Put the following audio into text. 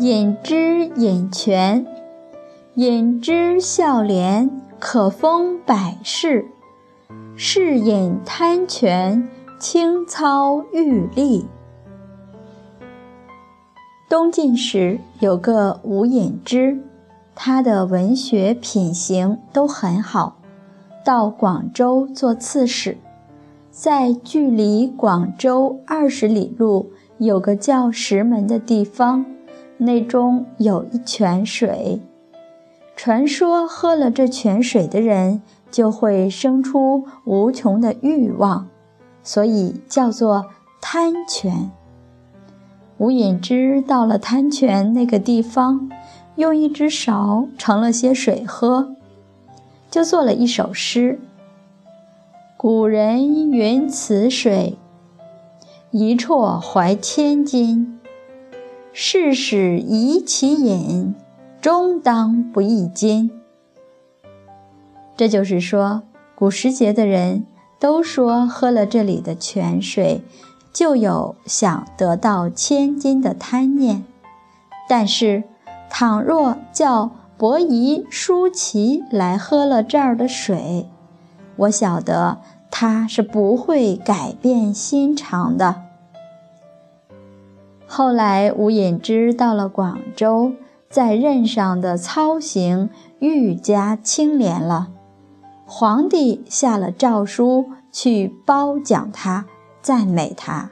饮之饮泉，饮之孝廉，可封百世。是饮贪泉，清操玉立。东晋时有个吴隐之，他的文学品行都很好，到广州做刺史，在距离广州二十里路有个叫石门的地方，那中有一泉水，传说喝了这泉水的人就会生出无穷的欲望，所以叫做贪泉。吴隐之到了贪泉那个地方，用一只勺盛了些水喝，就做了一首诗：“古人云此水，一啜怀千金。试使宜其饮，终当不亦今。”这就是说，古时节的人都说喝了这里的泉水。就有想得到千金的贪念，但是，倘若叫伯夷、叔齐来喝了这儿的水，我晓得他是不会改变心肠的。后来，吴隐之到了广州，在任上的操行愈加清廉了，皇帝下了诏书去褒奖他。赞美他。